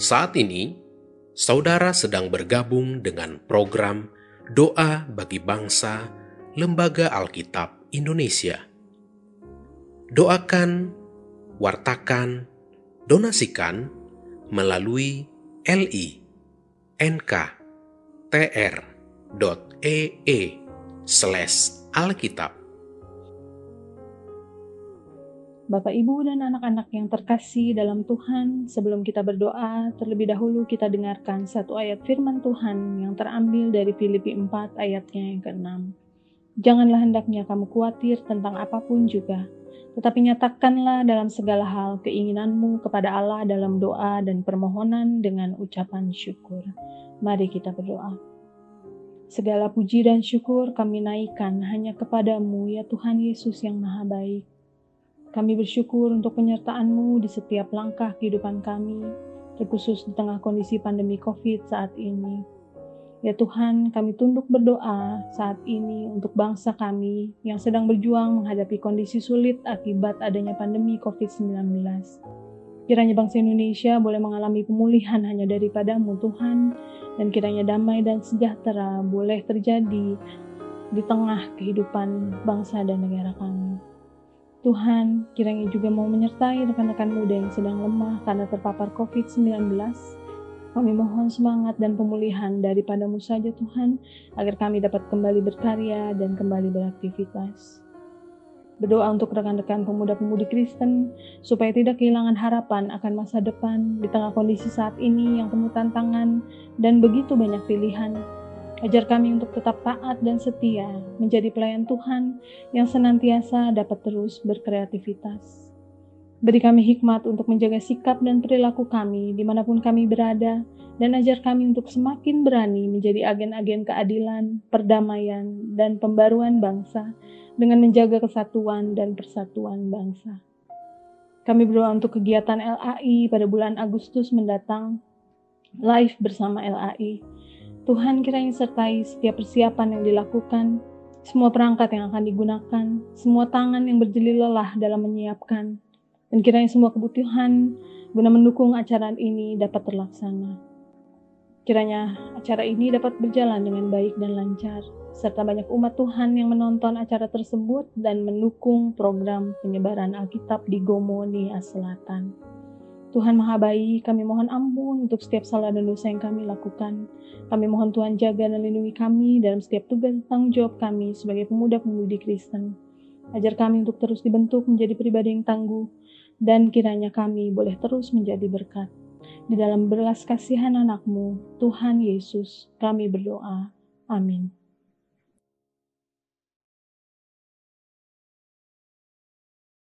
Saat ini, saudara sedang bergabung dengan program Doa bagi Bangsa Lembaga Alkitab Indonesia. Doakan, wartakan, donasikan melalui li nk.tr.ee slash alkitab Bapak, Ibu, dan anak-anak yang terkasih dalam Tuhan, sebelum kita berdoa, terlebih dahulu kita dengarkan satu ayat firman Tuhan yang terambil dari Filipi 4 ayatnya yang ke-6. Janganlah hendaknya kamu khawatir tentang apa pun juga, tetapi nyatakanlah dalam segala hal keinginanmu kepada Allah dalam doa dan permohonan dengan ucapan syukur. Mari kita berdoa. Segala puji dan syukur kami naikkan hanya kepadamu ya Tuhan Yesus yang maha baik. Kami bersyukur untuk penyertaan-Mu di setiap langkah kehidupan kami, terkhusus di tengah kondisi pandemi COVID saat ini. Ya Tuhan, kami tunduk berdoa saat ini untuk bangsa kami yang sedang berjuang menghadapi kondisi sulit akibat adanya pandemi COVID-19. Kiranya bangsa Indonesia boleh mengalami pemulihan hanya daripadamu Tuhan, dan kiranya damai dan sejahtera boleh terjadi di tengah kehidupan bangsa dan negara kami. Tuhan, kiranya juga mau menyertai rekan-rekan muda yang sedang lemah karena terpapar COVID-19. Kami mohon semangat dan pemulihan daripadamu saja Tuhan, agar kami dapat kembali berkarya dan kembali beraktivitas. Berdoa untuk rekan-rekan pemuda-pemudi Kristen, supaya tidak kehilangan harapan akan masa depan di tengah kondisi saat ini yang penuh tantangan dan begitu banyak pilihan Ajar kami untuk tetap taat dan setia menjadi pelayan Tuhan yang senantiasa dapat terus berkreativitas. Beri kami hikmat untuk menjaga sikap dan perilaku kami di mana pun kami berada, dan ajar kami untuk semakin berani menjadi agen-agen keadilan, perdamaian, dan pembaruan bangsa dengan menjaga kesatuan dan persatuan bangsa. Kami berdoa untuk kegiatan LAI pada bulan Agustus mendatang, live bersama LAI, Tuhan kiranya sertai setiap persiapan yang dilakukan, semua perangkat yang akan digunakan, semua tangan yang berjeli lelah dalam menyiapkan, dan kiranya semua kebutuhan guna mendukung acara ini dapat terlaksana. Kiranya acara ini dapat berjalan dengan baik dan lancar, serta banyak umat Tuhan yang menonton acara tersebut dan mendukung program penyebaran Alkitab di Gomo, Nia Selatan. Tuhan Maha Baik, kami mohon ampun untuk setiap salah dan dosa yang kami lakukan. Kami mohon Tuhan jaga dan lindungi kami dalam setiap tugas dan tanggung jawab kami sebagai pemuda-pemudi Kristen. Ajar kami untuk terus dibentuk menjadi pribadi yang tangguh, dan kiranya kami boleh terus menjadi berkat. Di dalam belas kasihan anakmu, Tuhan Yesus, kami berdoa. Amin.